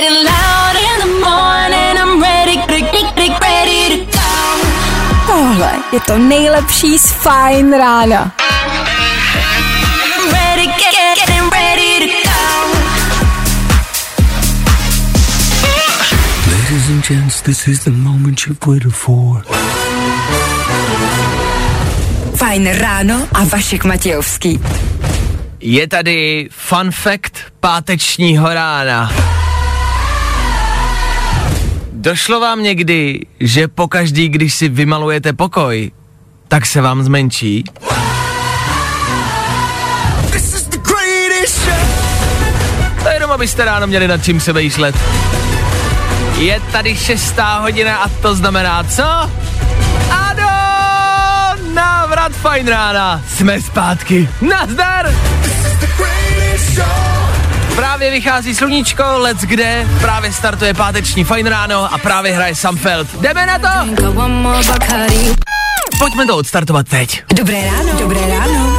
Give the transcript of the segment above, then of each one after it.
getting loud in the morning. I'm ready, ready, ready to go. Tohle je to nejlepší z Fajn rána. Ready, get, get, getting ready to go. Ladies and gents, this is the moment you've waited for. Fajn ráno a Vašek Matějovský. Je tady fun fact pátečního rána. Došlo vám někdy, že pokaždý, když si vymalujete pokoj, tak se vám zmenší? To jenom abyste ráno měli nad čím se vejšlet. Je tady šestá hodina a to znamená co? Ano! Návrat fajn rána! Jsme zpátky! Nazdar! Právě vychází sluníčko, let's kde, právě startuje páteční fajn ráno a právě hraje Samfeld. Jdeme na to! Pojďme to odstartovat teď. Dobré ráno. Dobré ráno.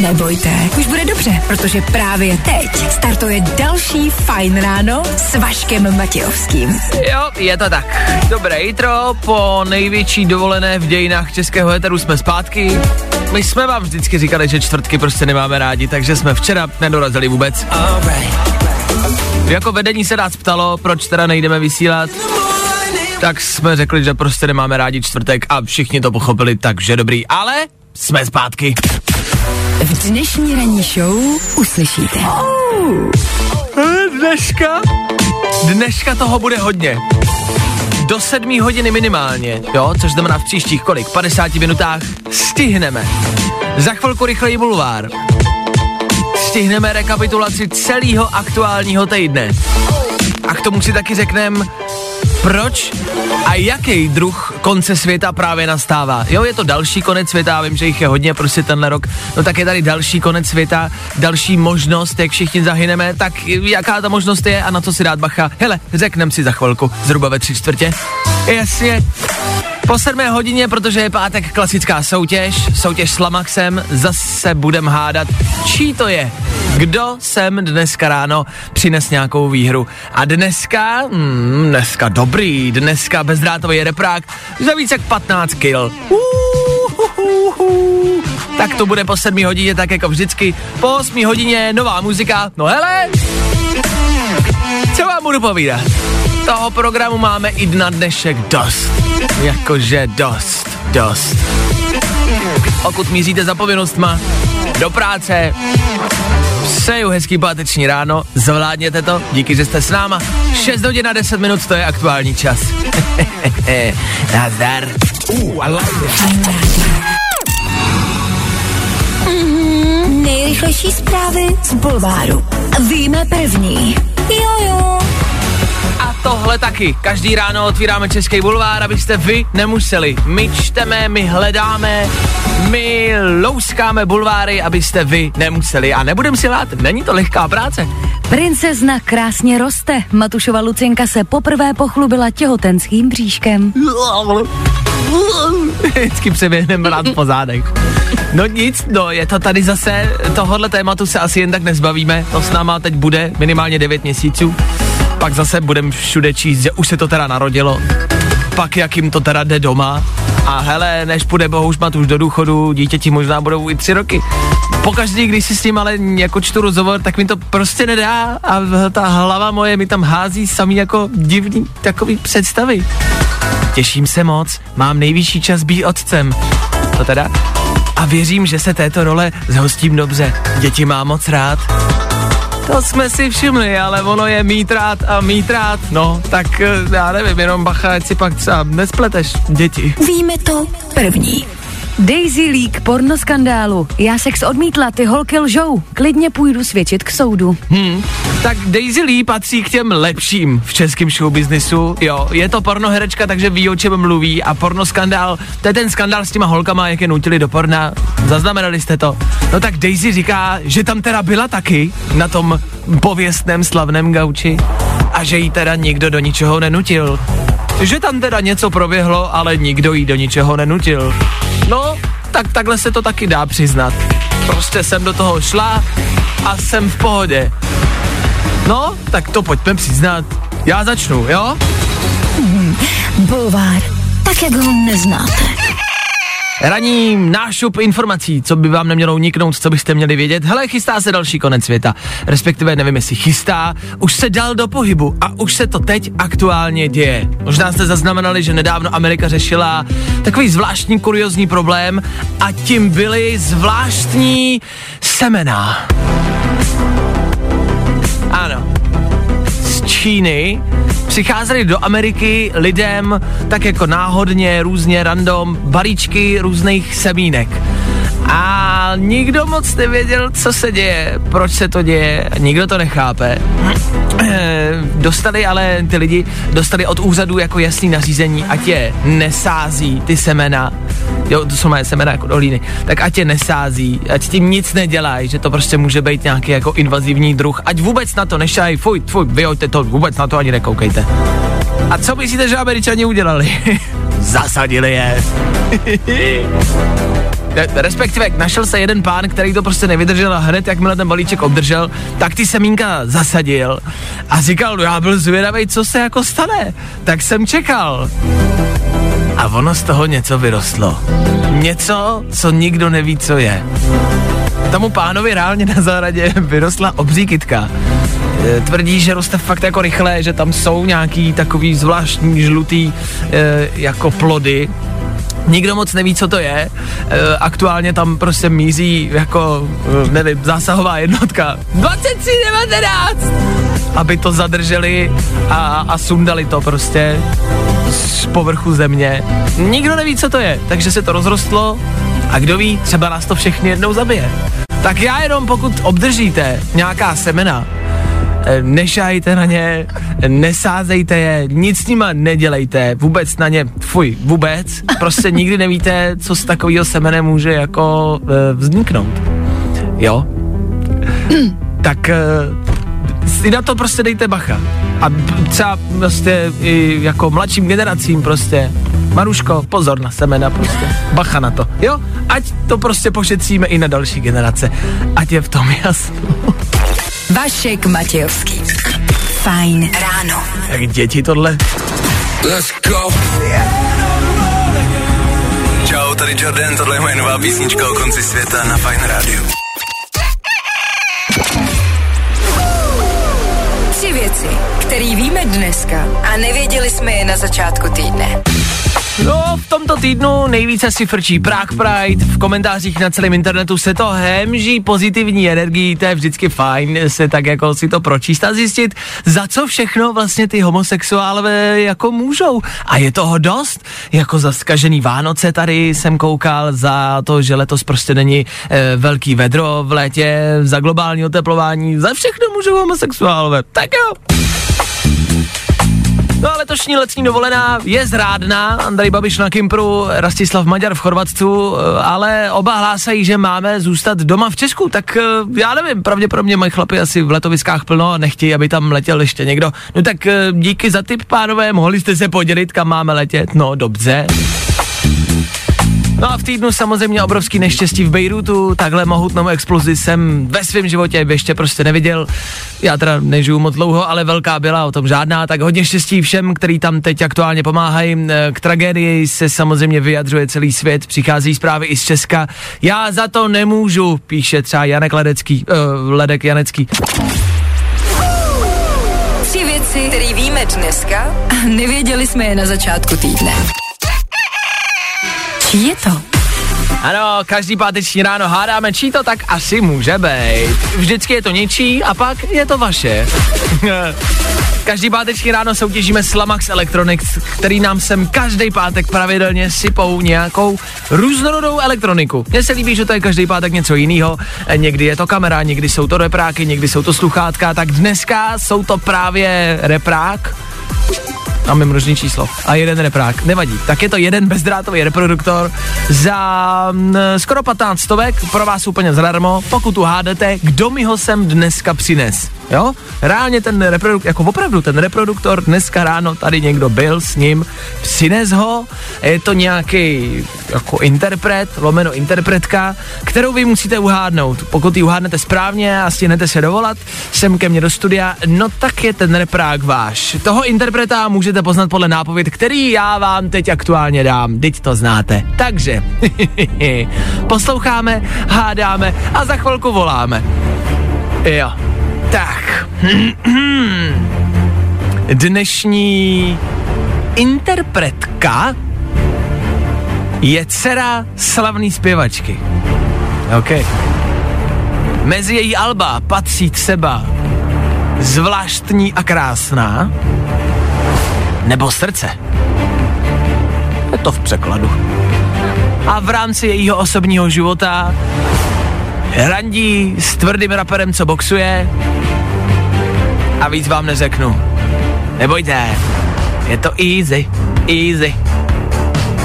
Nebojte, už bude dobře, protože právě teď startuje další Fajn ráno s Vaškem Matějovským. Jo, je to tak. Dobré jitro, po největší dovolené v dějinách českého heteru jsme zpátky. My jsme vám vždycky říkali, že čtvrtky prostě nemáme rádi, takže jsme včera nedorazili vůbec. Jako vedení se nás ptalo, proč teda nejdeme vysílat, tak jsme řekli, že prostě nemáme rádi čtvrtek a všichni to pochopili, takže dobrý. Ale jsme zpátky. V dnešní ranní show uslyšíte. Dneška? Dneška toho bude hodně. Do sedmí hodiny minimálně, jo, což znamená v příštích kolik, 50 minutách, stihneme. Za chvilku rychlej bulvár. Stihneme rekapitulaci celého aktuálního týdne. A k tomu si taky řekneme, proč a jaký druh konce světa právě nastává. Jo, je to další konec světa, vím, že jich je hodně prostě tenhle rok, no tak je tady další konec světa, další možnost, jak všichni zahyneme, tak jaká ta možnost je a na co si dát bacha? Hele, řeknem si za chvilku, zhruba ve tři čtvrtě. Jasně. Po sedmé hodině, protože je pátek klasická soutěž, soutěž s Lamaxem, zase budem hádat, čí to je. Kdo sem dneska ráno přines nějakou výhru. A dneska, hmm, dneska dobrý, dneska bezdrátový reprák za více jak 15 kil. Uhuhuhu. Tak to bude po 7 hodině, tak jako vždycky. Po 8 hodině nová muzika. No hele, co vám budu povídat? Toho programu máme i na dnešek dost. Jakože dost, dost. Pokud míříte za povinnostma, do práce, Přeju hezký páteční ráno, zvládněte to, díky, že jste s náma. 6 hodin a 10 minut, to je aktuální čas. Nazdar. Uh, like Nejrychlejší zprávy z Bulváru. Víme první. Jojo. A tohle taky. Každý ráno otvíráme Český bulvár, abyste vy nemuseli. My čteme, my hledáme, my louskáme bulváry, abyste vy nemuseli. A nebudem si lát, není to lehká práce. Princezna krásně roste. Matušova Lucinka se poprvé pochlubila těhotenským bříškem. Vždycky přeběhneme rád po zádech. No nic, no je to tady zase, tohohle tématu se asi jen tak nezbavíme, to s náma teď bude minimálně 9 měsíců, pak zase budeme všude číst, že už se to teda narodilo, pak jak jim to teda jde doma a hele, než půjde bohuž už do důchodu, dítěti možná budou i tři roky. Pokaždý, když si s tím ale jako čtu rozhovor, tak mi to prostě nedá a ta hlava moje mi tam hází samý jako divný takový představy. Těším se moc, mám nejvyšší čas být otcem. To teda? A věřím, že se této role zhostím dobře. Děti mám moc rád. To jsme si všimli, ale ono je mít rád a mít rád. No, tak eh, já nevím, jenom bacha, ať si pak třeba nespleteš děti. Víme to první. Daisy Leak pornoskandálu. Já sex odmítla, ty holky lžou. Klidně půjdu svědčit k soudu. Hmm. Tak Daisy Lee patří k těm lepším v českém showbiznisu. Jo, je to pornoherečka, takže ví, o čem mluví a pornoskandál, to je ten skandál s těma holkama, jak je nutili do porna. Zaznamenali jste to? No tak Daisy říká, že tam teda byla taky na tom pověstném slavném gauči a že jí teda nikdo do ničeho nenutil. Že tam teda něco proběhlo, ale nikdo jí do ničeho nenutil. No, tak takhle se to taky dá přiznat. Prostě jsem do toho šla a jsem v pohodě. No, tak to pojďme přiznat. Já začnu, jo? Bulvár, tak jak ho neznáte. Ranní nášup informací, co by vám nemělo uniknout, co byste měli vědět. Hele, chystá se další konec světa. Respektive nevím, jestli chystá, už se dal do pohybu a už se to teď aktuálně děje. Možná jste zaznamenali, že nedávno Amerika řešila takový zvláštní kuriozní problém a tím byly zvláštní semena. Ano. Číny přicházely do Ameriky lidem tak jako náhodně, různě random, balíčky různých semínek. A nikdo moc nevěděl, co se děje, proč se to děje, nikdo to nechápe. Dostali ale ty lidi, dostali od úřadu jako jasný nařízení, ať je nesází ty semena, jo, to jsou moje semena jako dolíny, tak ať je nesází, ať tím nic nedělají, že to prostě může být nějaký jako invazivní druh, ať vůbec na to nešají, fuj, fuj, vyhoďte to, vůbec na to ani nekoukejte. A co myslíte, že američani udělali? Zasadili je. Respektive našel se jeden pán, který to prostě nevydržel a hned, jakmile ten balíček obdržel, tak ty semínka zasadil a říkal, no já byl zvědavý, co se jako stane. Tak jsem čekal. A ono z toho něco vyrostlo. Něco, co nikdo neví, co je. Tomu pánovi reálně na zahradě vyrostla obří kytka. E, Tvrdí, že roste fakt jako rychle, že tam jsou nějaký takový zvláštní žlutý e, jako plody, Nikdo moc neví, co to je. E, aktuálně tam prostě mízí jako, nevím, zásahová jednotka. 2319! Aby to zadrželi a, a sundali to prostě z povrchu země. Nikdo neví, co to je, takže se to rozrostlo a kdo ví, třeba nás to všechny jednou zabije. Tak já jenom pokud obdržíte nějaká semena, eh, nešajte na ně, nesázejte je, nic s nima nedělejte, vůbec na ně, fuj, vůbec, prostě nikdy nevíte, co z takového semene může jako e, vzniknout. Jo? tak e, si na to prostě dejte bacha. A třeba prostě i jako mladším generacím prostě, Maruško, pozor na semena prostě, bacha na to, jo? Ať to prostě pošetříme i na další generace, ať je v tom jasno. Vašek Matějovský. Fajn ráno. Jak děti tohle. Let's go. Čau, tady Jordan, tohle je moje nová písnička o konci světa na Fine Radio. Věci, které víme dneska a nevěděli jsme je na začátku týdne. No, v tomto týdnu nejvíce si frčí Prague Pride, v komentářích na celém internetu se to hemží pozitivní energií, to je vždycky fajn se tak jako si to pročíst a zjistit, za co všechno vlastně ty homosexuálové jako můžou. A je toho dost, jako za zkažený Vánoce tady jsem koukal, za to, že letos prostě není e, velký vedro v létě, za globální oteplování, za všechno můžou homosexuálové. Tak jo. No a letošní letní dovolená je zrádná, Andrej Babiš na Kimpru, Rastislav Maďar v Chorvatsku, eh, ale oba hlásají, že máme zůstat doma v Česku, tak eh, já nevím, pravděpodobně mají chlapi asi v letoviskách plno a nechtějí, aby tam letěl ještě někdo. No tak eh, díky za tip, pánové, mohli jste se podělit, kam máme letět? No dobře. No a v týdnu samozřejmě obrovský neštěstí v Bejrutu, takhle mohutnou explozi jsem ve svém životě ještě prostě neviděl. Já teda nežiju moc dlouho, ale velká byla, o tom žádná, tak hodně štěstí všem, který tam teď aktuálně pomáhají. K tragédii se samozřejmě vyjadřuje celý svět, přichází zprávy i z Česka. Já za to nemůžu, píše třeba Janek Ledecký, uh, Ledek Janecký. Tři věci, které víme dneska a nevěděli jsme je na začátku týdne. Je to? Ano, každý páteční ráno hádáme, čí to tak asi může být. Vždycky je to něčí a pak je to vaše. každý páteční ráno soutěžíme Slamax Electronics, který nám sem každý pátek pravidelně sypou nějakou různorodou elektroniku. Mně se líbí, že to je každý pátek něco jiného. Někdy je to kamera, někdy jsou to repráky, někdy jsou to sluchátka, tak dneska jsou to právě reprák Máme množný číslo. A jeden reprák. Nevadí. Tak je to jeden bezdrátový reproduktor za mm, skoro 15 stovek, pro vás úplně zadarmo, pokud uhádete, kdo mi ho sem dneska přines. Jo? Reálně ten reproduktor, jako opravdu ten reproduktor dneska ráno tady někdo byl s ním, přines ho, je to nějaký jako interpret, lomeno interpretka, kterou vy musíte uhádnout. Pokud ji uhádnete správně a stihnete se dovolat sem ke mně do studia, no tak je ten reprák váš. Toho interpreta můžete poznat podle nápověd, který já vám teď aktuálně dám. Teď to znáte. Takže posloucháme, hádáme a za chvilku voláme. Jo. Tak. Dnešní interpretka je dcera slavný zpěvačky. OK. Mezi její alba patří třeba zvláštní a krásná nebo srdce. Je to v překladu. A v rámci jejího osobního života randí s tvrdým raperem, co boxuje a víc vám neřeknu. Nebojte, je to easy, easy.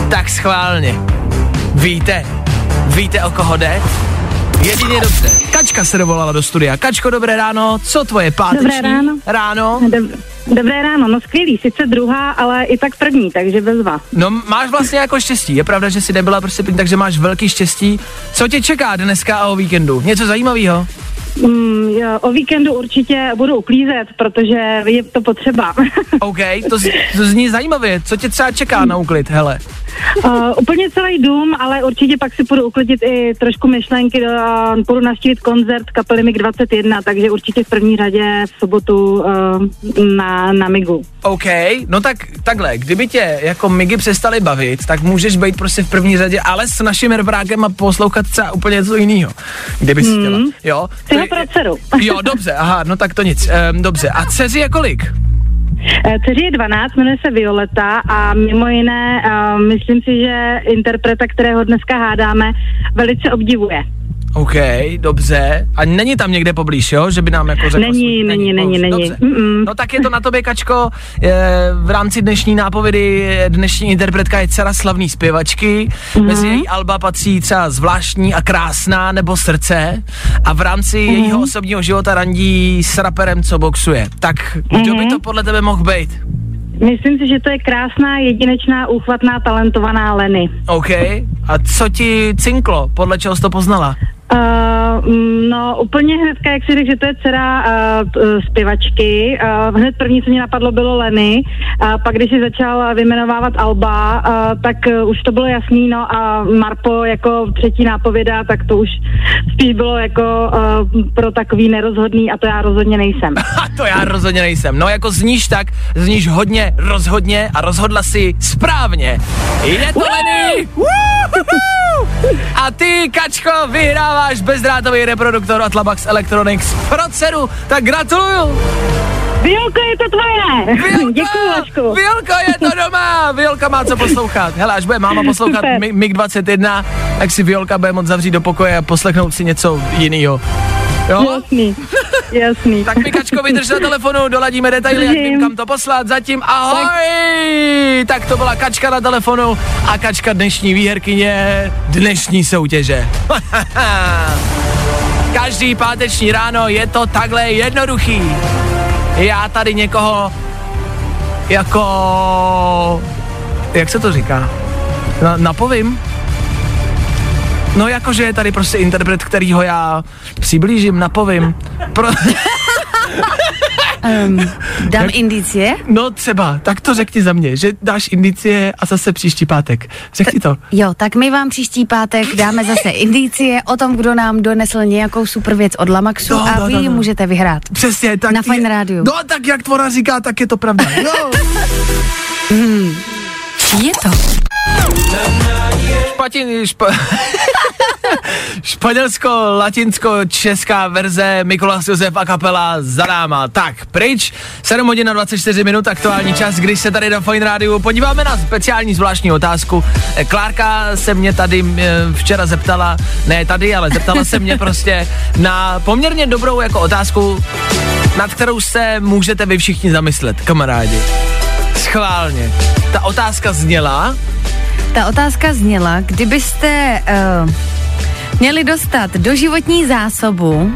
Tak schválně. Víte, víte o koho jde? Jedině dobře. Kačka se dovolala do studia. Kačko, dobré ráno, co tvoje páteční Dobré ráno. ráno? Dob- Dobré ráno, no skvělý, sice druhá, ale i tak první, takže bezva. No máš vlastně jako štěstí, je pravda, že jsi nebyla prostě první, takže máš velký štěstí. Co tě čeká dneska a o víkendu? Něco zajímavého? Mm, jo, o víkendu určitě budu uklízet, protože je to potřeba. OK, to, z, to zní zajímavě. Co tě třeba čeká na úklid, hele? Uh, úplně celý dům, ale určitě pak si budu uklidit i trošku myšlenky, uh, budu navštívit koncert kapely MIG-21, takže určitě v první řadě v sobotu uh, na, na MIGu. OK, no tak takhle, kdyby tě jako migy přestali bavit, tak můžeš být prostě v první řadě, ale s naším rebrákem a poslouchat třeba úplně něco jiného, kdyby si chtěla. Jo? Chci ho pro dceru. Jo, dobře, aha, no tak to nic. Um, dobře, a dceři je kolik? Eh, Dceři je 12, jmenuje se Violeta a mimo jiné uh, myslím si, že interpreta, kterého dneska hádáme, velice obdivuje. OK, dobře. A není tam někde poblíž, jo? Že by nám jako řekl... Není, není, není, není. Dobře. Mm-mm. No tak je to na tobě, Kačko. E, v rámci dnešní nápovědy dnešní interpretka je dcera slavný zpěvačky. Mhm. Mezi její alba patří třeba zvláštní a krásná nebo srdce. A v rámci Mhm. jejího osobního života randí s raperem, co boxuje. Tak kdo Mhm. by to podle tebe mohl být? Myslím si, že to je krásná, jedinečná, úchvatná, talentovaná Leny. OK. A co ti cinklo? Podle čeho jsi to poznala? Uh, no úplně hnedka, jak si řekl, že to je dcera uh, zpěvačky. Uh, hned první, co mě napadlo, bylo Leny. Uh, pak, když si začal vyjmenovávat Alba, uh, tak uh, už to bylo jasný, no a Marpo jako třetí nápověda, tak to už spíš bylo jako uh, pro takový nerozhodný a to já rozhodně nejsem. A to já rozhodně nejsem. No jako zníš tak, zníš hodně, rozhodně a rozhodla si správně. Je to Lenny! A ty, Kačko, vyhráváš bezdrátový reproduktor od Labax Electronics pro cenu, tak gratuluju! Violko, je to tvoje! Vašku. Violko, je to doma! Violka má co poslouchat. Hele, až bude máma poslouchat Super. Mi- MiG-21, tak si Violka bude moc zavřít do pokoje a poslechnout si něco jiného. Jo? Jasný, jasný. Tak Mikačko, vydrž na telefonu, doladíme detaily, ať vím, kam to poslat. Zatím ahoj! Tak to byla Kačka na telefonu a Kačka dnešní výherkyně dnešní soutěže. Každý páteční ráno je to takhle jednoduchý. Já tady někoho jako... Jak se to říká? Na, napovím? No jakože je tady prostě interpret, kterýho já přiblížím, napovím. Pro... Um, dám indicie? No třeba, tak to řekni za mě, že dáš indicie a zase příští pátek. Řekni to. Jo, tak my vám příští pátek dáme zase indicie o tom, kdo nám donesl nějakou super věc od Lamaxu No, a no, vy no, ji no. můžete vyhrát. Přesně, tak Na Fajn je- rádiu. No tak jak tvora říká, tak je to pravda. Jo. Je to Špatin, špa... Španělsko, latinsko, česká verze Mikuláš Josef a kapela za náma. Tak, pryč, 7 hodin a 24 minut, aktuální čas, když se tady na Fine Rádiu podíváme na speciální zvláštní otázku. Eh, Klárka se mě tady eh, včera zeptala, ne tady, ale zeptala se mě prostě na poměrně dobrou jako otázku, nad kterou se můžete vy všichni zamyslet, kamarádi. schválně. Ta otázka zněla, Ta otázka zněla, kdybyste uh, měli dostat doživotní zásobu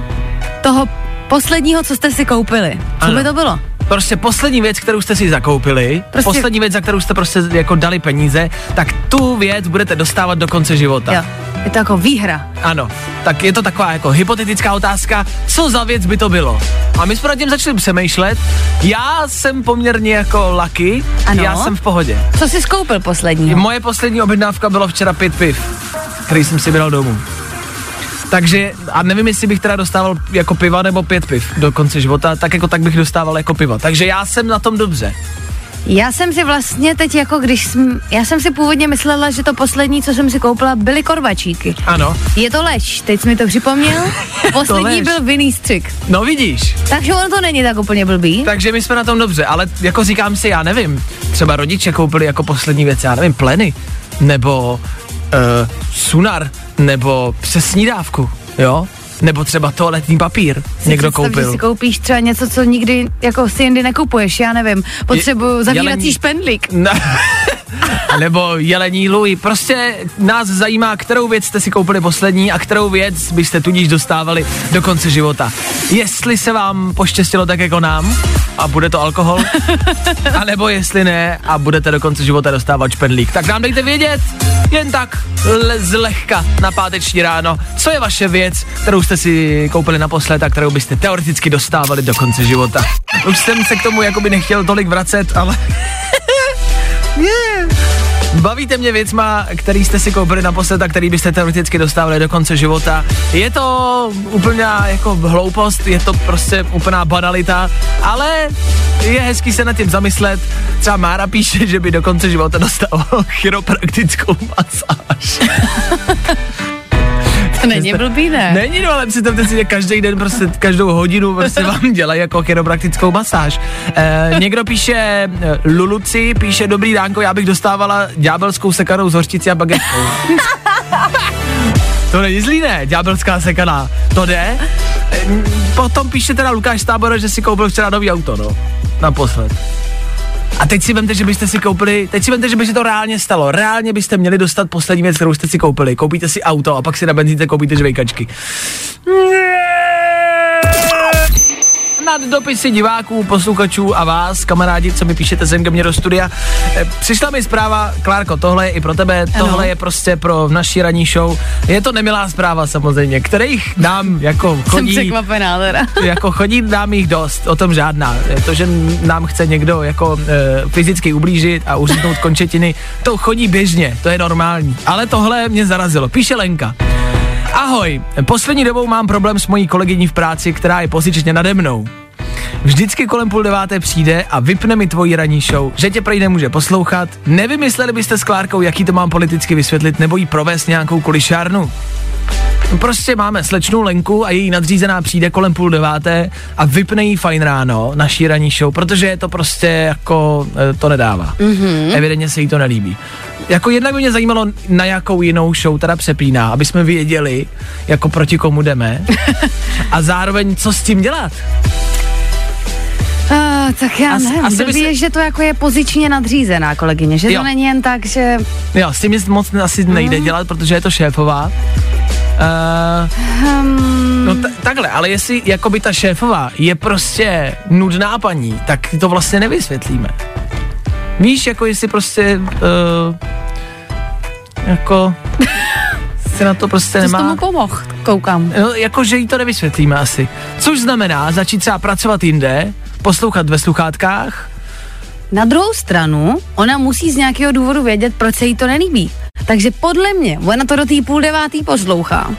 toho posledního, co jste si koupili. Co Ano. by to bylo? Prostě poslední věc, kterou jste si zakoupili, Prostě- poslední věc, za kterou jste prostě jako dali peníze, tak tu věc budete dostávat do konce života. Jo. Je to jako výhra. Ano, tak je to taková jako hypotetická otázka, co za věc by to bylo. A my jsme nad tím začali přemýšlet. Já jsem poměrně jako lucky, Ano. já jsem v pohodě. Co jsi skoupil posledního? Moje poslední objednávka bylo včera pět piv, který jsem si bral domů. Takže, a nevím, jestli bych teda dostával jako piva nebo pět piv do konce života, tak jako tak bych dostával jako pivo. Takže já jsem na tom dobře. Já jsem si vlastně teď jako když jsem, já jsem si původně myslela, že to poslední, co jsem si koupila, byly korvačíky. Ano. Je to lež, teď jsi mi to připomněl. Poslední lež. byl vinný střik. No vidíš, Takže ono to není tak úplně blbý. takže my jsme na tom dobře, ale jako říkám si, já nevím, třeba rodiče koupili jako poslední věc, já nevím, pleny, nebo uh, sunar, nebo přes snídávku, jo? Nebo třeba toaletní papír Si někdo koupil. Že si koupíš třeba něco, co nikdy jako si jindy nekupuješ, já nevím. Potřebuju zavírací jelení- špendlík. Ne. Nebo jelení luj. Prostě nás zajímá, kterou věc jste si koupili poslední a kterou věc byste tudíž dostávali do konce života. Jestli se vám poštěstilo tak jako nám a bude to alkohol, anebo jestli ne a budete do konce života dostávat špendlík. Tak nám dejte vědět, jen tak le- zlehka na páteční ráno, co je vaše věc, kterou jste si koupili naposled a kterou byste teoreticky dostávali do konce života. Už jsem se k tomu jakoby nechtěl tolik vracet, ale Yeah. Bavíte mě věcma, který jste si koupili naposled a který byste teoreticky dostávali do konce života. Je to úplná jako hloupost, je to prostě úplná banalita, ale je hezký se nad tím zamyslet. Třeba Mára píše, že by do konce života dostával chiropraktickou masáž. To není blbý, ne? Není, no, ale představte si, že každý den, prostě každou hodinu prostě vám dělají jako chiropraktickou masáž. E, někdo píše, e, Luluci píše, dobrý dánko, já bych dostávala ďábelskou sekanou z hořčicí a bagetkou. to není zlý, ne? Ďábelská sekaná. To jde? E, n- potom píše teda Lukáš Tábora, že si koupil včera nový auto, no. Naposled. A teď si vemte, že byste si koupili, teď si vemte, že by se to reálně stalo. Reálně byste měli dostat poslední věc, kterou jste si koupili. Koupíte si auto a pak si na benzínce koupíte žvejkačky. Nad dopisy diváků, posluchačů a vás, kamarádi, co mi píšete sem ke mně do studia. Eh, Přišla mi zpráva, Klárko, tohle je i pro tebe, Ano. tohle je prostě pro naší ranní show. Je to nemilá zpráva samozřejmě, kterých nám jako Jsem chodí překvapená teda. jako chodí nám jich dost, o tom žádná. To, že nám chce někdo jako e, fyzicky ublížit a uříznout končetiny, to chodí běžně, to je normální. Ale tohle mě zarazilo. Píše Lenka. Ahoj, poslední dobou mám problém s mojí kolegyní v práci, která je pozičně nade mnou. Vždycky kolem půl deváté přijde a vypne mi tvoji ranní show, že tě prej nemůže poslouchat. Nevymysleli byste s Klárkou, jaký to mám politicky vysvětlit, nebo jí provést nějakou kulišárnu? Prostě máme slečnou Lenku a její nadřízená přijde kolem půl deváté a vypne jí fajn ráno, naší ranní show, protože to prostě jako e, to nedává. Mm-hmm. Evidentně se jí to nelíbí. Jako jednak by mě zajímalo, na jakou jinou show teda přepíná, aby jsme věděli, jako proti komu jdeme a zároveň co s tím dělat. Uh, tak já Asi- nevím, asi by se- je, že to jako je pozičně nadřízená kolegyně, že Jo. to není jen tak, že Jo, s tím moc asi nejde dělat, protože je to šéfová. Uh, um, No t- takhle, ale jestli jakoby ta šéfová je prostě nudná paní, tak to vlastně nevysvětlíme. Víš, jako jestli prostě uh, jako si na to prostě co jsi nemá... tomu pomohl, koukám. No, jako, že jí to nevysvětlíme asi. Což znamená začít třeba pracovat jinde, poslouchat ve sluchátkách, Na druhou stranu, ona musí z nějakého důvodu vědět, proč se jí to nelíbí. Takže podle mě, ona to do té půl devátý poslouchá.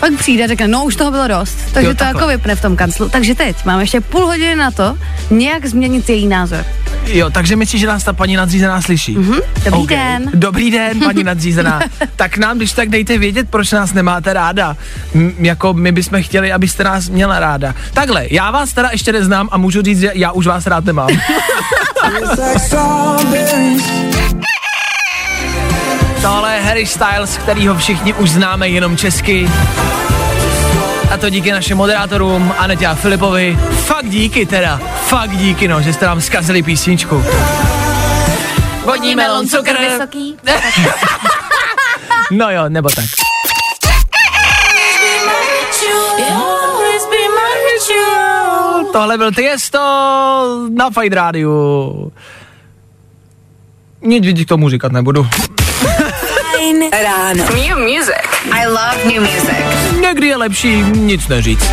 Pak přijde a řekne, no už toho bylo dost, takže Jo, to takhle. jako vypne v tom kanclu. Takže teď máme ještě půl hodiny na to, nějak změnit její názor. Jo, takže myslíš, že nás ta paní nadřízená slyší? Mm-hmm. Dobrý den. Dobrý den, paní nadřízená. tak nám, když tak dejte vědět, proč nás nemáte ráda. M- jako my bychom chtěli, abyste nás měla ráda. Takhle, já vás teda ještě neznám a můžu říct, že já už vás rád nemám. Tohle je Harry Styles, kterýho všichni už známe jenom česky. A to díky našim moderátorům Anetě a Filipovi. Fakt díky teda, fakt díky no, že jste nám zkazili písničku. vodní melon, cukr. vysoký. No jo, nebo tak. Tohle byl Tiesto na Fight Rádiu. Nic víc k tomu říkat nebudu. Ráno. New music. I love new music. Někdy je lepší nic neříct.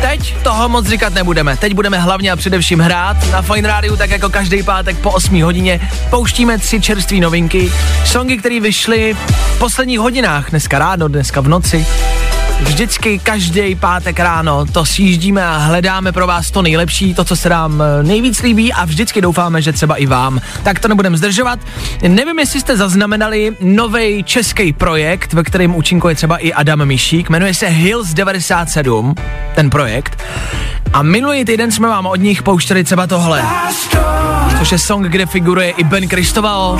Teď toho moc říkat nebudeme. Teď budeme hlavně a především hrát na Fine Rádiu, tak jako každý pátek po 8 hodině. Pouštíme tři čerstvé novinky, songy, které vyšly v posledních hodinách, dneska ráno, dneska v noci. Vždycky každý pátek ráno to sjíždíme a hledáme pro vás to nejlepší, to, co se nám eh, nejvíc líbí a vždycky doufáme, že třeba i vám. Tak to nebudeme zdržovat. Nevím, jestli jste zaznamenali nový český projekt, ve kterém účinkuje třeba i Adam Mišík, jmenuje se Hills 97, ten projekt. A minulý týden jsme vám od nich pouštěli třeba tohle, což je song, kde figuruje i Ben Kristoval.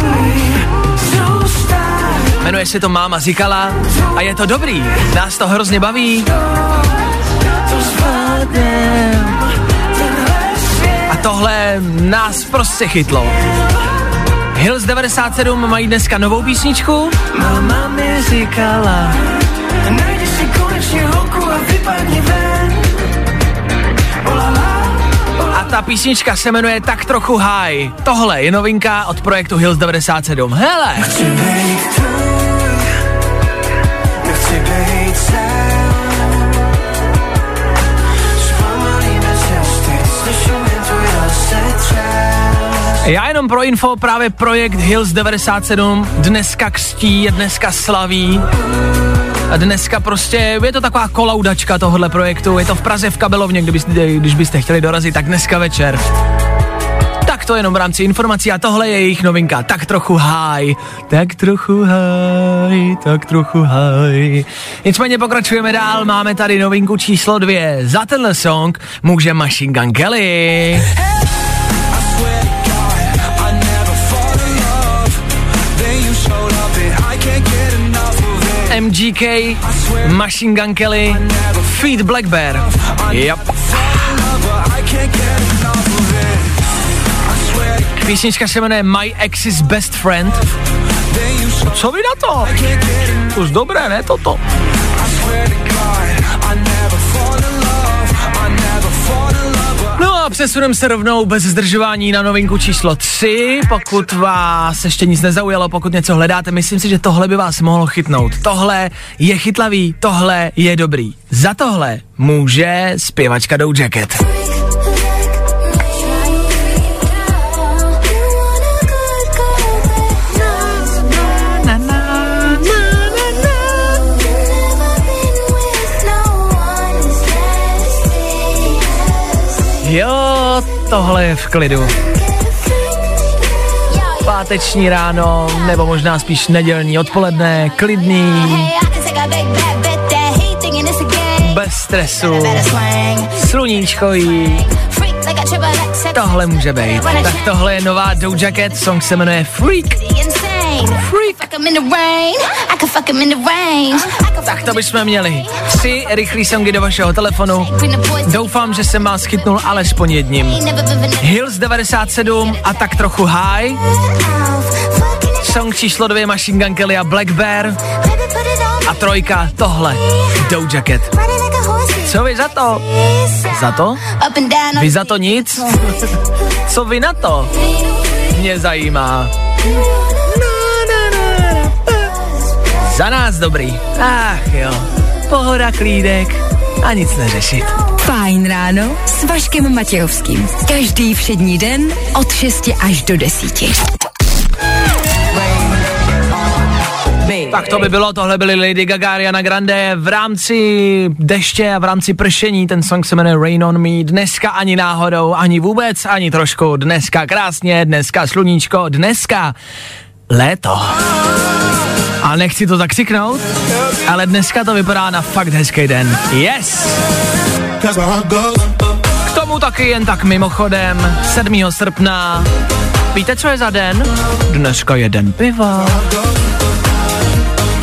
Jmenuje se to Máma říkala a je to dobrý. Nás to hrozně baví. A tohle nás prostě chytlo. Hills 97 mají dneska novou písničku. Máma mi říkala. Si konečně ta písnička se jmenuje Tak trochu high. Tohle je novinka od projektu Hills 97. Hele! Já jenom pro info, právě projekt Hills 97 dneska křtí, je dneska slaví. Dneska prostě, je to taková kolaudačka tohohle projektu, je to v Praze v Kabelovně, kdybyste, když byste chtěli dorazit, tak dneska večer. Tak to jenom v rámci informací a tohle je jejich novinka, tak trochu high, tak trochu high, tak trochu high. Nicméně pokračujeme dál, máme tady novinku číslo dvě. Za tenhle song může Machine Gun Kelly. MGK, Machine Gun Kelly, Feed Black Bear. Yep. Písnička se jmenuje My Ex's Best Friend. Co vy na to? Už dobré, ne toto? Přesuneme se rovnou bez zdržování na novinku číslo 3. Pokud vás ještě nic nezaujalo, pokud něco hledáte, myslím si, že tohle by vás mohlo chytnout. Tohle je chytlavý, tohle je dobrý. Za tohle může zpěvačka Dow Jacket. Jo, tohle je v klidu. Páteční ráno, nebo možná spíš nedělní odpoledne, klidný, bez stresu, sluníčkový, tohle může být. Tak tohle je nová Doja Cat, song se jmenuje Freak. Freak. Tak to bychom měli. Tři rychlý songy do vašeho telefonu. Doufám, že jsem vás chytnul alespoň jedním. Hills 97 a tak trochu high. Song číslo dvě Machine Gun Kelly a Black Bear. A trojka tohle. Doja Cat. Co vy za to? Za to? Vy za to nic? Co vy na to? Mě zajímá. Za nás dobrý. Ach jo. Pohoda, klídek a nic neřešit. Fajn ráno s Vaškem Matějovským. Každý všední den od 6 až do 10. Tak to by bylo, tohle byly Lady Gaga, Ariana Grande v rámci deště a v rámci pršení, ten song se jmenuje Rain on Me, dneska ani náhodou, ani vůbec, ani trošku, dneska krásně, dneska sluníčko, dneska léto. A nechci to zakřiknout, ale dneska to vypadá na fakt hezký den. Yes! K tomu taky jen tak mimochodem, 7. srpna. Víte, co je za den? Dneska je den piva.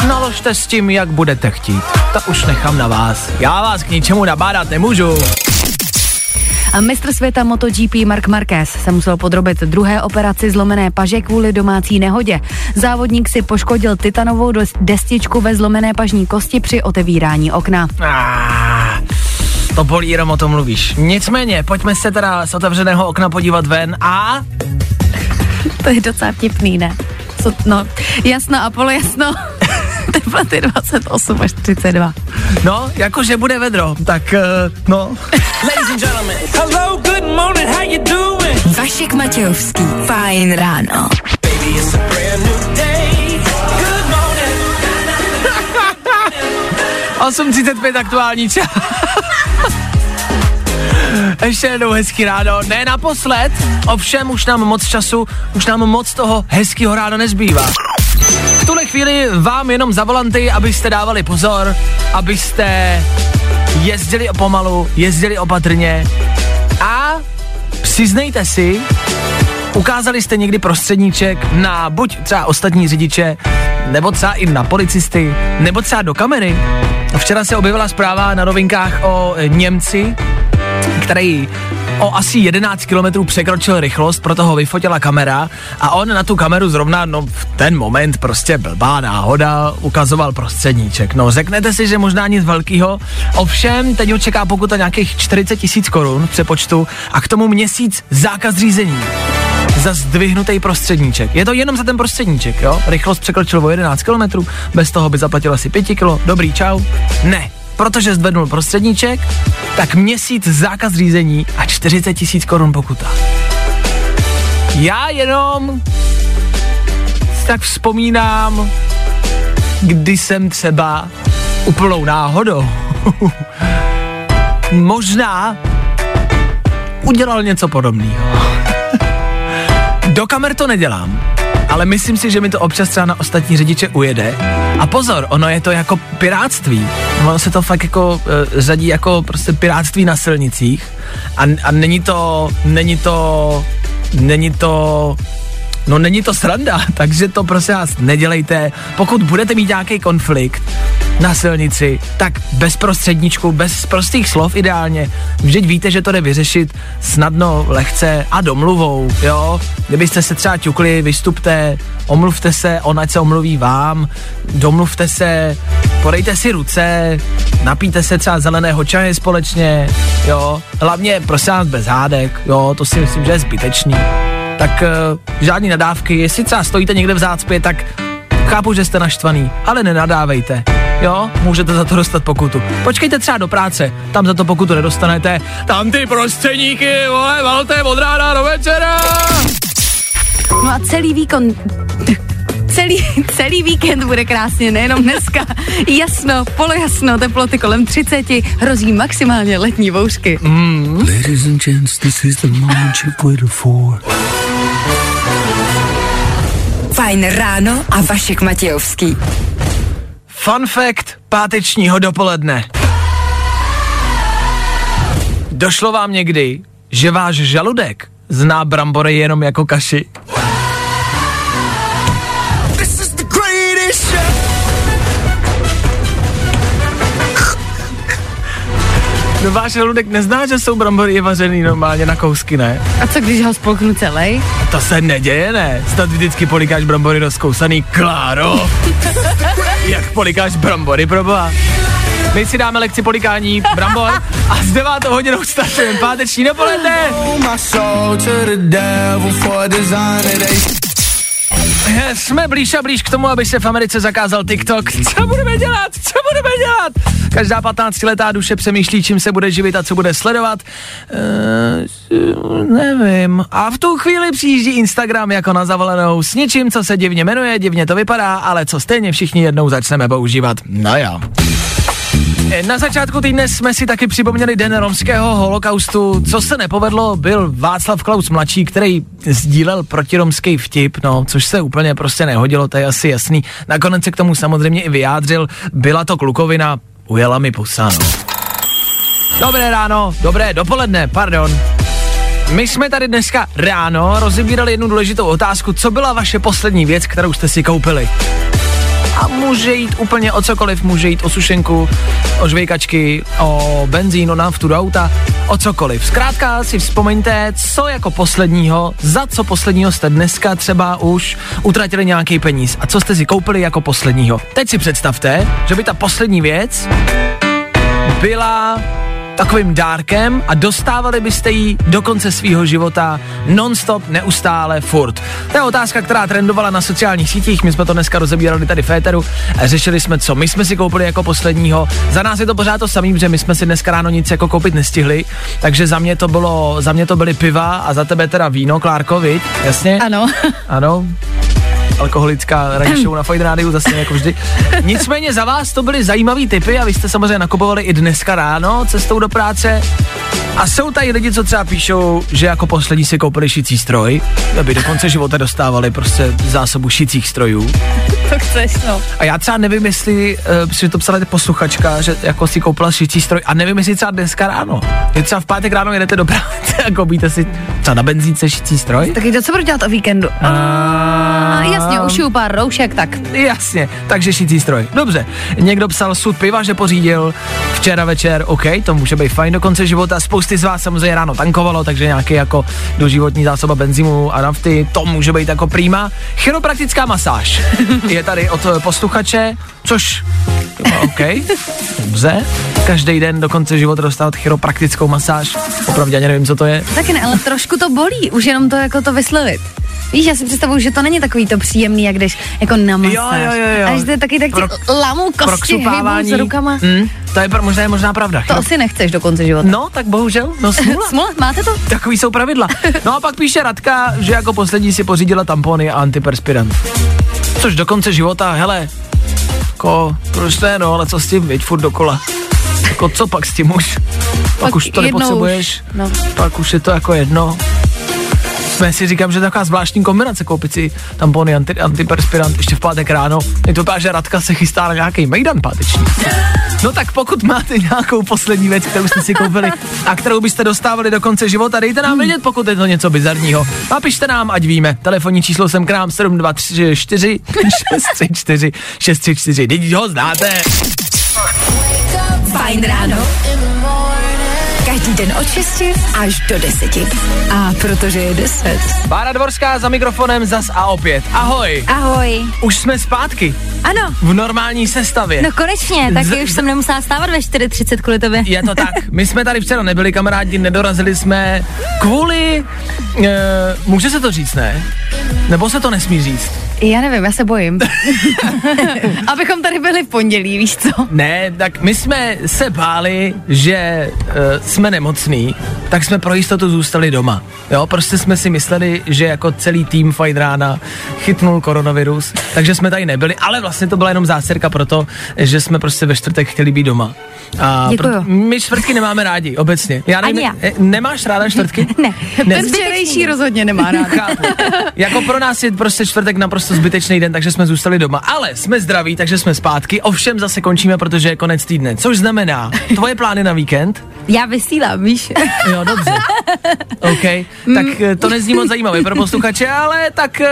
Naložte s tím, jak budete chtít. To už nechám na vás. Já vás k ničemu nabádat nemůžu. A mistr světa MotoGP Mark Marquez se musel podrobit druhé operaci zlomené paže kvůli domácí nehodě. Závodník si poškodil titanovou destičku ve zlomené pažní kosti při otevírání okna. Ah, to bolí, jenom o tom mluvíš. Nicméně, pojďme se teda z otevřeného okna podívat ven a... To je docela vtipný, ne? Co, no, jasno, Apollo, jasno. Teploty 28 až 32. No, jakože bude vedro, tak uh, no. Hello, good morning, how you doing? Vašek Matějovský. Fajn ráno. Baby, it's a brand new day. Good morning. 8.35 aktuální čas. Ještě jednou hezký ráno, ne naposled, ovšem už nám moc času, už nám moc toho hezkého rána nezbývá. Chvíli vám jenom za volanty, abyste dávali pozor, abyste jezdili pomalu, jezdili opatrně a přiznejte si, ukázali jste někdy prostředníček na buď třeba ostatní řidiče, nebo třeba i na policisty, nebo třeba do kamery. Včera se objevila zpráva na novinkách o Němci, který o asi 11 km překročil rychlost, proto ho vyfotila kamera a on na tu kameru zrovna, no v ten moment prostě blbá náhoda, ukazoval prostředníček. No řeknete si, že možná nic velkého, ovšem teď ho čeká pokuta nějakých 40 tisíc korun v přepočtu a k tomu měsíc zákaz řízení za zdvihnutý prostředníček. Je to jenom za ten prostředníček, jo? Rychlost překročil o 11 km, bez toho by zaplatil asi 5 kg. Dobrý, čau. Ne, protože zdvednul prostředníček, tak měsíc zákaz řízení a 40 tisíc korun pokuta. Já jenom tak vzpomínám, kdy jsem třeba úplnou náhodou možná udělal něco podobného. Do kamer to nedělám, ale myslím si, že mi to občas třeba na ostatní řidiče ujede. A pozor, ono je to jako piráctví. Ono se to fakt jako e, řadí jako prostě piráctví na silnicích. A, a není to, není to, není to No není to sranda, takže to prosím vás nedělejte. Pokud budete mít nějaký konflikt na silnici, tak bez prostředníčku, bez prostých slov ideálně. Vždyť víte, že to jde vyřešit snadno, lehce a domluvou, jo. Kdybyste se třeba ťukli, vystupte, omluvte se, on ať se omluví vám, domluvte se, podejte si ruce, napijte se třeba zeleného čaje společně, jo. Hlavně prosím vás bez hádek, jo, to si myslím, že je zbytečný tak uh, žádný nadávky, jestli třeba stojíte někde v zácpě, tak chápu, že jste naštvaný, ale nenadávejte. Jo, můžete za to dostat pokutu. Počkejte třeba do práce, tam za to pokutu nedostanete. Tam ty prostředníky, vole, valte od rána do večera. No a celý výkon... Celý, celý víkend bude krásně, nejenom dneska. Jasno, polojasno, teploty kolem 30, hrozí maximálně letní bouřky. Ladies and gents, this is the moment you've waited for. Fajn ráno a Vašek Matějovský. Fun fact pátečního dopoledne. Došlo vám někdy, že váš žaludek zná brambory jenom jako kaši? No váš žaludek nezná, že jsou brambory vařený normálně na kousky, ne? A co když ho spolknu celý? To se neděje, ne? Snad vždycky polikáš brambory rozkousaný, Kláro. Jak polikáš brambory, proboha? My si dáme lekci polikání brambor a s devátou hodinou startujeme páteční dopoledne. Jsme blíž a blíž k tomu, aby se v Americe zakázal TikTok. Co budeme dělat? Co budeme dělat? Každá 15-letá duše přemýšlí, čím se bude živit a co bude sledovat. Uh, nevím. A v tu chvíli přijíždí Instagram jako na zavolenou s něčím, co se divně jmenuje, divně to vypadá, ale co stejně všichni jednou začneme používat. No jo. E, Na začátku týdne jsme si taky připomněli den romského holokaustu. Co se nepovedlo, byl Václav Klaus mladší, který sdílel protiromský vtip, no, což se úplně prostě nehodilo, to je asi jasný. Nakonec se k tomu samozřejmě i vyjádřil, byla to klukovina, ujela mi pusa, no. Dobré ráno, dobré dopoledne, pardon. My jsme tady dneska ráno rozebírali jednu důležitou otázku, co byla vaše poslední věc, kterou jste si koupili. A může jít úplně o cokoliv, může jít o sušenku, o žvejkačky, o benzín, o naftu do auta, o cokoliv. Zkrátka si vzpomeňte, co jako posledního, za co posledního jste dneska třeba už utratili nějaký peníz a co jste si koupili jako posledního. Teď si představte, že by ta poslední věc byla takovým dárkem a dostávali byste ji do konce svého života non-stop, neustále, furt. To je otázka, která trendovala na sociálních sítích, my jsme to dneska rozebírali tady v Féteru, řešili jsme, co my jsme si koupili jako posledního. Za nás je to pořád to samý, že my jsme si dneska ráno nic jako koupit nestihli, takže za mě to bylo, za mě to byly piva a za tebe teda víno, Klárko, viď? Jasně? Ano. Ano, alkoholická ranní show na Fajn Rádiu, zase jako vždy. Nicméně za vás to byly zajímavý typy a vy jste samozřejmě nakupovali i dneska ráno cestou do práce. A jsou tady lidi, co třeba píšou, že jako poslední si koupili šicí stroj, aby do konce života dostávali prostě zásobu šicích strojů. To chceš, no. A já třeba nevím, jestli, uh, protože to psala posluchačka, že jako si koupila šicí stroj a nevím, jestli třeba dneska ráno. Vy třeba v pátek ráno jedete do práce a koupíte si třeba na benzínce šicí stroj. Tak to co budu dělat o víkendu? A jasně, ušiju pár roušek, tak. Jasně, takže šicí stroj. Dobře. Někdo psal sud piva, že pořídil včera večer, OK, to může být fajn do konce života. Spousty z vás samozřejmě ráno tankovalo, takže nějaký jako doživotní zásoba benzínu a nafty, to může být jako prýma. Chiropraktická masáž je tady od posluchače, což no, OK, dobře. Každý den do konce života dostat chiropraktickou masáž. Opravdu ani nevím, co to je. Taky ne, ale trošku to bolí, už jenom to jako to vyslovit. Víš, já si představuju, že to není takový to příjemný, jak jdeš jako na masáž. Jo, jo, jo, jo. A že to je taky tak Pro- lamu kosti, s rukama. Mm, to je pr- možná, je možná pravda. To asi nechceš do konce života. No, tak bohužel, no smůla. Smula, máte to? Takový jsou pravidla. No a pak píše Radka, že jako poslední si pořídila tampony a antiperspirant. Což do konce života, hele, jako, prostě no, ale co s tím, veď furt dokola. Jako co pak s tím už? Pak, Pak už to nepotřebuješ, už, no. pak už je to jako jedno. Já si říkám, že je taková zvláštní kombinace koupit si tampony, anti, antiperspirant ještě v pátek ráno. Je to že Radka se chystá na nějaký mejdan páteční. No tak pokud máte nějakou poslední věc, kterou jste si koupili a kterou byste dostávali do konce života, dejte nám vědět, pokud je to něco bizarního. Napište nám, ať víme. Telefonní číslo jsem k nám 7234 634 634. Teď ho znáte. Fajn ráno. Každý den od 6 až do 10. A protože je 10. Bára Dvorská za mikrofonem zas a opět. Ahoj. Ahoj. Už jsme zpátky Ano, v normální sestavě. no konečně, taky Z- už jsem nemusela stávat ve 4.30 kvůli tobě. Je to tak. My jsme tady včera nebyli kamarádi, nedorazili jsme kvůli... E, může se to říct, ne? Nebo se to nesmí říct? Já nevím, já se bojím. Abychom tady byli v pondělí, víš co? Ne, tak my jsme se báli, že uh, jsme nemocní, tak jsme pro jistotu zůstali doma. Jo, prostě jsme si mysleli, že jako celý tým Fajn rána chytnul koronavirus, takže jsme tady nebyli, ale vlastně to byla jenom záserka proto, že jsme prostě ve čtvrtek chtěli být doma. A Děkuju. my čtvrtky nemáme rádi, obecně. Já nevím, Ani já. e, Nemáš ráda čtvrtky? Ne. Ten včerejší rozhodně nemá rád. Chápu. Jako pro nás je prostě čtvrtek naprosto zbytečný den, takže jsme zůstali doma. Ale jsme zdraví, takže jsme zpátky. Ovšem zase končíme, protože je konec týdne. Což znamená, tvoje plány na víkend? Já vysílám, víš? Jo, dobře. OK. Tak eh, to nezní moc zajímavé pro posluchače, ale tak... eh,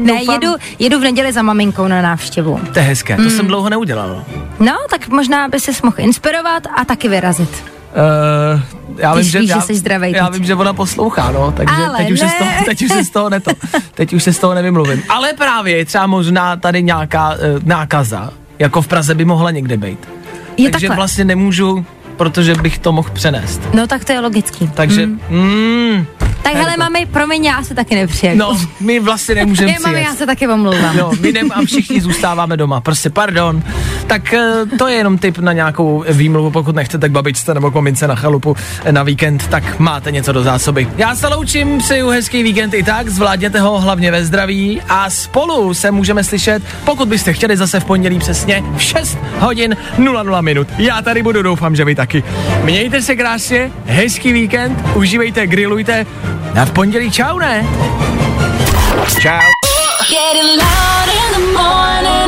Ne, doufám- jedu, jedu v neděli za maminkou na návštěvu. To je hezké, to jsem dlouho neudělal. No, tak možná by se mohl inspirovat a taky vyrazit. Uh, já vím, že, víš, že já, jsi zdravej já teď. vím, že ona poslouchá, no, takže Ale teď už, se z toho, teď už se z toho neto, teď už se z toho nevymluvím. Ale právě je třeba možná tady nějaká uh, nákaza, jako v Praze by mohla někde být. Je takže takhle. vlastně nemůžu, protože bych to mohl přenést. No tak to je logický. Takže, mm. Mm, Tak hele, mami, promiň, já se taky nepřijel. no, my vlastně nemůžeme Je, mami, já přijet. se taky omlouvám. No, my nem a všichni zůstáváme doma. Prostě pardon. Tak eh, to je jenom tip na nějakou výmluvu, pokud nechcete k babičce nebo k mamince na chalupu eh, na víkend, tak máte něco do zásoby. Já se loučím, přeju hezký víkend i tak, zvládněte ho hlavně ve zdraví a spolu se můžeme slyšet, pokud byste chtěli zase v pondělí přesně v 6 hodin 00 minut. Já tady budu, doufám, že vy taky. Mějte se krásně, hezký víkend, užívejte, grillujte a v pondělí čau, ne? Čau. Getting loud in the morning,